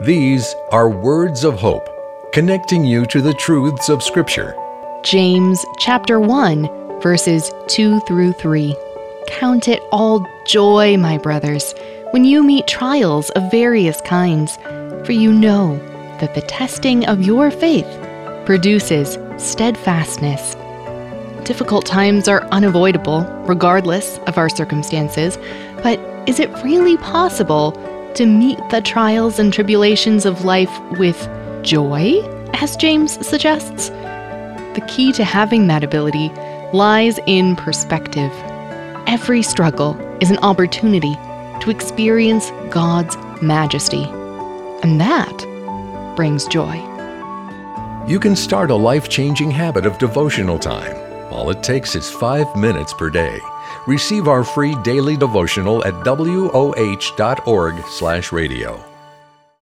These are words of hope, connecting you to the truths of Scripture. James chapter 1, verses 2 through 3. Count it all joy, my brothers, when you meet trials of various kinds, for you know that the testing of your faith produces steadfastness. Difficult times are unavoidable, regardless of our circumstances, but is it really possible to meet the trials and tribulations of life with joy, as James suggests? The key to having that ability lies in perspective. Every struggle is an opportunity to experience God's majesty, and that brings joy. You can start a life changing habit of devotional time. All it takes is five minutes per day. Receive our free daily devotional at woh.org/radio.